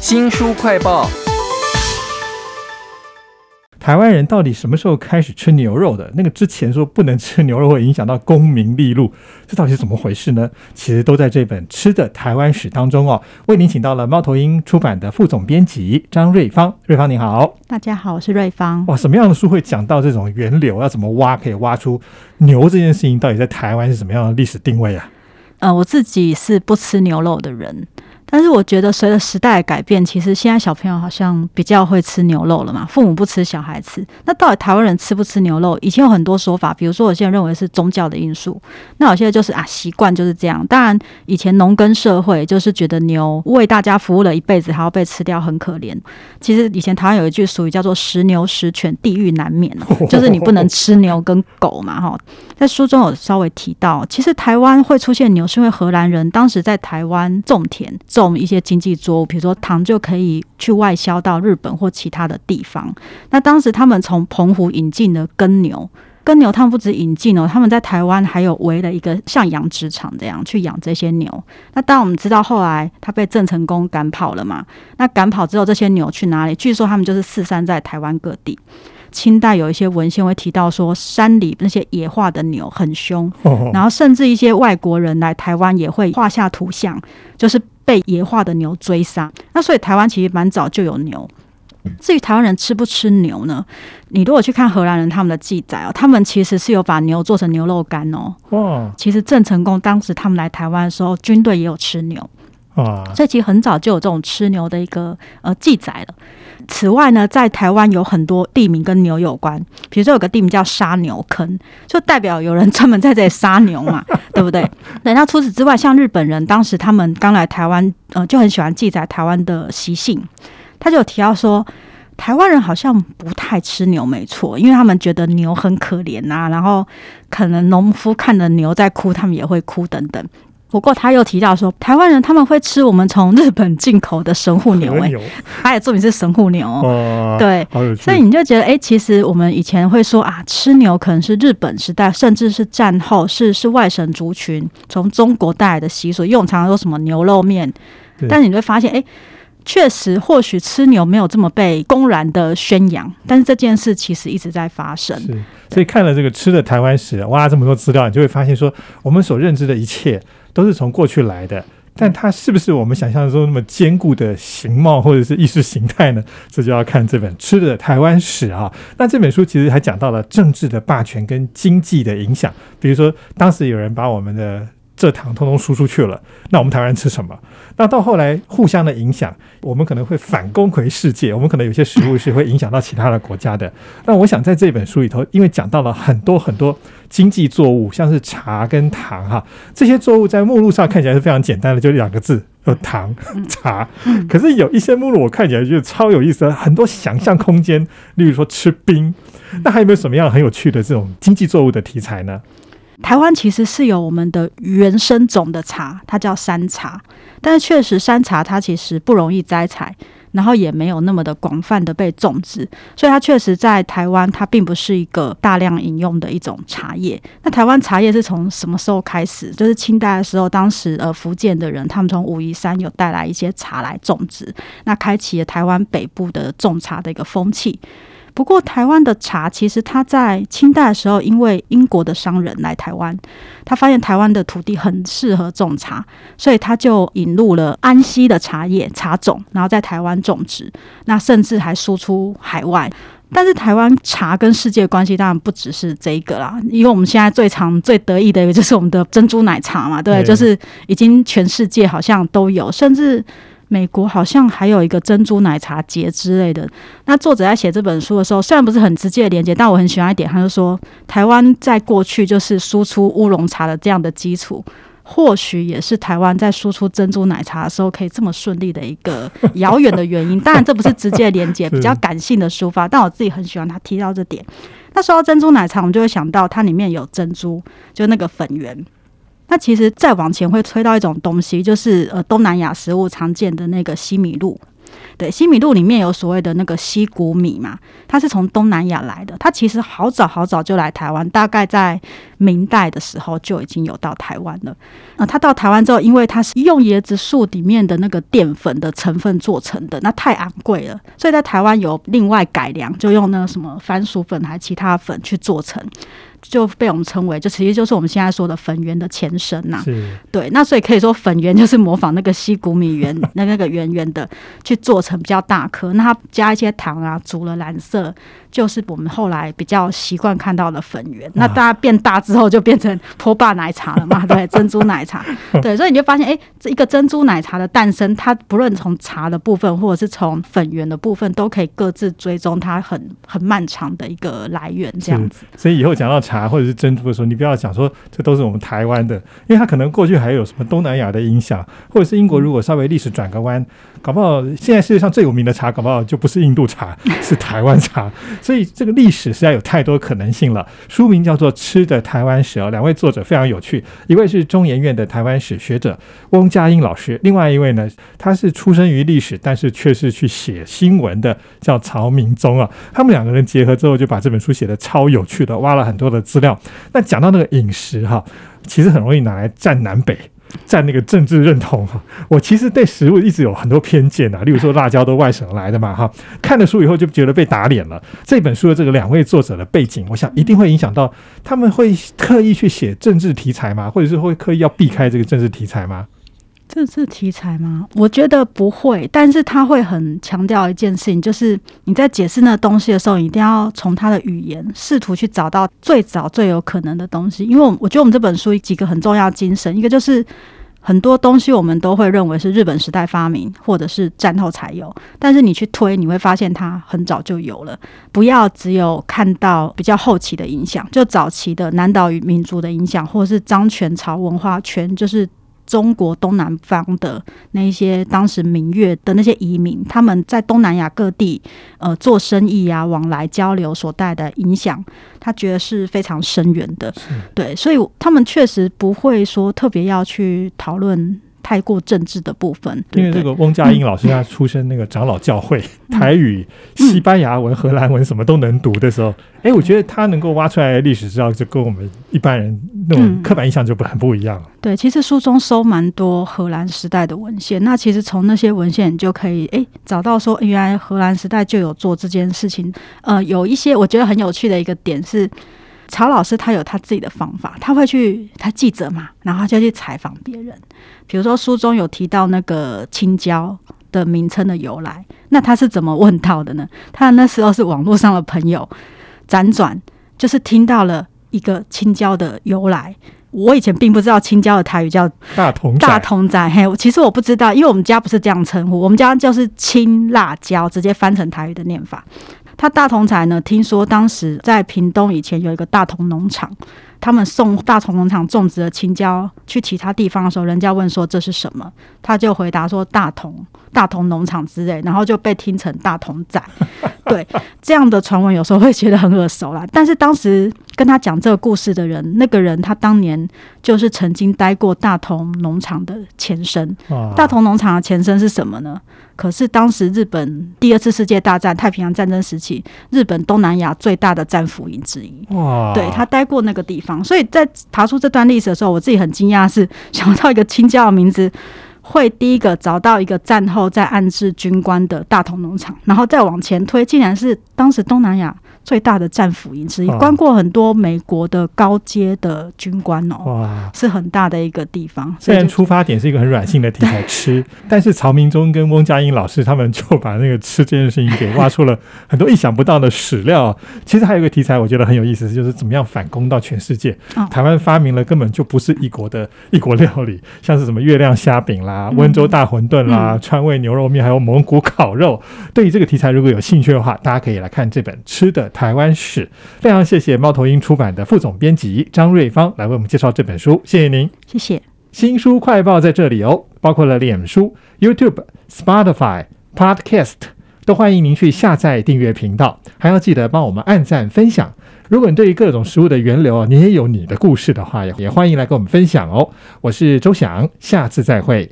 新书快报。台湾人到底什么时候开始吃牛肉的？那个之前说不能吃牛肉会影响到功名利禄，这到底是怎么回事呢？其实都在这本《吃的台湾史》当中哦。为您请到了猫头鹰出版的副总编辑张瑞芳，瑞芳你好，大家好，我是瑞芳。哇，什么样的书会讲到这种源流？要怎么挖可以挖出牛这件事情到底在台湾是什么样的历史定位啊？呃，我自己是不吃牛肉的人。但是我觉得，随着时代的改变，其实现在小朋友好像比较会吃牛肉了嘛。父母不吃，小孩吃。那到底台湾人吃不吃牛肉？以前有很多说法，比如说，有些人认为是宗教的因素，那有些就是啊，习惯就是这样。当然，以前农耕社会就是觉得牛为大家服务了一辈子，还要被吃掉，很可怜。其实以前台湾有一句俗语叫做“食牛食犬，地狱难免”，就是你不能吃牛跟狗嘛。哈，在书中有稍微提到，其实台湾会出现牛，是因为荷兰人当时在台湾种田种。种一些经济作物，比如说糖就可以去外销到日本或其他的地方。那当时他们从澎湖引进了耕牛，耕牛他们不止引进哦，他们在台湾还有围了一个像养殖场这样去养这些牛。那当我们知道后来他被郑成功赶跑了嘛？那赶跑之后，这些牛去哪里？据说他们就是四散在台湾各地。清代有一些文献会提到说，山里那些野化的牛很凶，然后甚至一些外国人来台湾也会画下图像，就是。被野化的牛追杀，那所以台湾其实蛮早就有牛。至于台湾人吃不吃牛呢？你如果去看荷兰人他们的记载哦，他们其实是有把牛做成牛肉干哦。哇！其实郑成功当时他们来台湾的时候，军队也有吃牛。啊，所以其实很早就有这种吃牛的一个呃记载了。此外呢，在台湾有很多地名跟牛有关，比如说有个地名叫杀牛坑，就代表有人专门在这里杀牛嘛，对不对？那除此之外，像日本人当时他们刚来台湾，呃，就很喜欢记载台湾的习性，他就有提到说，台湾人好像不太吃牛，没错，因为他们觉得牛很可怜啊，然后可能农夫看着牛在哭，他们也会哭等等。不过他又提到说，台湾人他们会吃我们从日本进口的神户牛，哎，他也注明是神户牛，对，所以你就觉得，哎，其实我们以前会说啊，吃牛可能是日本时代，甚至是战后是是外省族群从中国带来的习俗，因为我们常常说什么牛肉面，但是你会发现，哎。确实，或许吃牛没有这么被公然的宣扬，但是这件事其实一直在发生。是，所以看了这个吃的台湾史，挖这么多资料，你就会发现说，我们所认知的一切都是从过去来的，但它是不是我们想象中那么坚固的形貌或者是意识形态呢？这就要看这本《吃的台湾史》啊。那这本书其实还讲到了政治的霸权跟经济的影响，比如说当时有人把我们的。蔗糖通通输出去了，那我们台湾人吃什么？那到后来互相的影响，我们可能会反攻回世界，我们可能有些食物是会影响到其他的国家的。那我想在这本书里头，因为讲到了很多很多经济作物，像是茶跟糖哈，这些作物在目录上看起来是非常简单的，就两个字，有糖茶。可是有一些目录我看起来就超有意思，很多想象空间。例如说吃冰，那还有没有什么样很有趣的这种经济作物的题材呢？台湾其实是有我们的原生种的茶，它叫山茶。但是确实，山茶它其实不容易摘采，然后也没有那么的广泛的被种植，所以它确实在台湾它并不是一个大量饮用的一种茶叶。那台湾茶叶是从什么时候开始？就是清代的时候，当时呃福建的人他们从武夷山有带来一些茶来种植，那开启了台湾北部的种茶的一个风气。不过，台湾的茶其实它在清代的时候，因为英国的商人来台湾，他发现台湾的土地很适合种茶，所以他就引入了安溪的茶叶茶种，然后在台湾种植，那甚至还输出海外。但是，台湾茶跟世界关系当然不只是这一个啦，因为我们现在最常、最得意的一个就是我们的珍珠奶茶嘛，对，就是已经全世界好像都有，甚至。美国好像还有一个珍珠奶茶节之类的。那作者在写这本书的时候，虽然不是很直接的连接，但我很喜欢一点，他就说，台湾在过去就是输出乌龙茶的这样的基础，或许也是台湾在输出珍珠奶茶的时候可以这么顺利的一个遥远的原因。当然，这不是直接连接，比较感性的抒发，但我自己很喜欢他提到这点。那说到珍珠奶茶，我们就会想到它里面有珍珠，就那个粉圆。那其实再往前会推到一种东西，就是呃东南亚食物常见的那个西米露。对，西米露里面有所谓的那个西谷米嘛，它是从东南亚来的，它其实好早好早就来台湾，大概在明代的时候就已经有到台湾了。那它到台湾之后，因为它是用椰子树里面的那个淀粉的成分做成的，那太昂贵了，所以在台湾有另外改良，就用那个什么番薯粉还其他粉去做成。就被我们称为，就其实就是我们现在说的粉圆的前身呐。是，对，那所以可以说粉圆就是模仿那个西谷米圆，那那个圆圆的去做成比较大颗，那它加一些糖啊，煮了蓝色，就是我们后来比较习惯看到的粉圆。那大家变大之后就变成 波霸奶茶了嘛？对，珍珠奶茶。对，所以你就发现，哎，这一个珍珠奶茶的诞生，它不论从茶的部分，或者是从粉圆的部分，都可以各自追踪它很很漫长的一个来源，这样子。所以以后讲到茶。茶或者是珍珠的时候，你不要讲说这都是我们台湾的，因为它可能过去还有什么东南亚的影响，或者是英国如果稍微历史转个弯，搞不好现在世界上最有名的茶，搞不好就不是印度茶，是台湾茶。所以这个历史实在有太多可能性了。书名叫做《吃的台湾史》哦，两位作者非常有趣，一位是中研院的台湾史学者翁佳音老师，另外一位呢，他是出生于历史，但是却是去写新闻的，叫曹明宗啊。他们两个人结合之后，就把这本书写的超有趣的，挖了很多的。资料，那讲到那个饮食哈，其实很容易拿来占南北，占那个政治认同哈。我其实对食物一直有很多偏见啊，例如说辣椒都外省来的嘛哈。看了书以后就觉得被打脸了。这本书的这个两位作者的背景，我想一定会影响到他们会刻意去写政治题材吗？或者是会刻意要避开这个政治题材吗？这是题材吗？我觉得不会，但是他会很强调一件事情，就是你在解释那个东西的时候，一定要从他的语言试图去找到最早最有可能的东西。因为，我我觉得我们这本书几个很重要精神，一个就是很多东西我们都会认为是日本时代发明，或者是战后才有，但是你去推，你会发现它很早就有了。不要只有看到比较后期的影响，就早期的南岛语民族的影响，或者是张权朝文化圈，就是。中国东南方的那些当时明月的那些移民，他们在东南亚各地呃做生意啊，往来交流所带的影响，他觉得是非常深远的。对，所以他们确实不会说特别要去讨论。太过政治的部分，因为这个翁佳音老师他出身那个长老教会，台语、西班牙文、荷兰文什么都能读的时候，哎，我觉得他能够挖出来历史资料，就跟我们一般人那种刻板印象就不很不一样了。对，其实书中收蛮多荷兰时代的文献，那其实从那些文献你就可以哎找到说，原来荷兰时代就有做这件事情。呃，有一些我觉得很有趣的一个点是。曹老师他有他自己的方法，他会去他记者嘛，然后就去采访别人。比如说书中有提到那个青椒的名称的由来，那他是怎么问到的呢？他那时候是网络上的朋友辗转，就是听到了一个青椒的由来。我以前并不知道青椒的台语叫大同大同仔，嘿，其实我不知道，因为我们家不是这样称呼，我们家就是青辣椒，直接翻成台语的念法。他大同彩呢？听说当时在屏东以前有一个大同农场，他们送大同农场种植的青椒去其他地方的时候，人家问说这是什么，他就回答说大同大同农场之类，然后就被听成大同仔。对，这样的传闻有时候会觉得很耳熟啦。但是当时跟他讲这个故事的人，那个人他当年就是曾经待过大同农场的前身。大同农场的前身是什么呢？可是当时日本第二次世界大战太平洋战争时期，日本东南亚最大的战俘营之一。哇！对他待过那个地方，所以在爬出这段历史的时候，我自己很惊讶，是想到一个清教的名字，会第一个找到一个战后在安置军官的大同农场，然后再往前推，竟然是当时东南亚。最大的战俘营之一，关过很多美国的高阶的军官哦，哇，是很大的一个地方。虽然出发点是一个很软性的题材 吃，但是曹明忠跟翁佳音老师他们就把那个吃这件事情给挖出了很多意想不到的史料。其实还有一个题材，我觉得很有意思，就是怎么样反攻到全世界。台湾发明了根本就不是一国的一国料理，像是什么月亮虾饼啦、温州大馄饨啦、川味牛肉面，还有蒙古烤肉。对于这个题材，如果有兴趣的话，大家可以来看这本吃的。台湾史，非常谢谢猫头鹰出版的副总编辑张瑞芳来为我们介绍这本书，谢谢您，谢谢。新书快报在这里哦，包括了脸书、YouTube、Spotify、Podcast，都欢迎您去下载订阅频道，还要记得帮我们按赞分享。如果你对于各种食物的源流啊，你也有你的故事的话，也欢迎来跟我们分享哦。我是周翔，下次再会。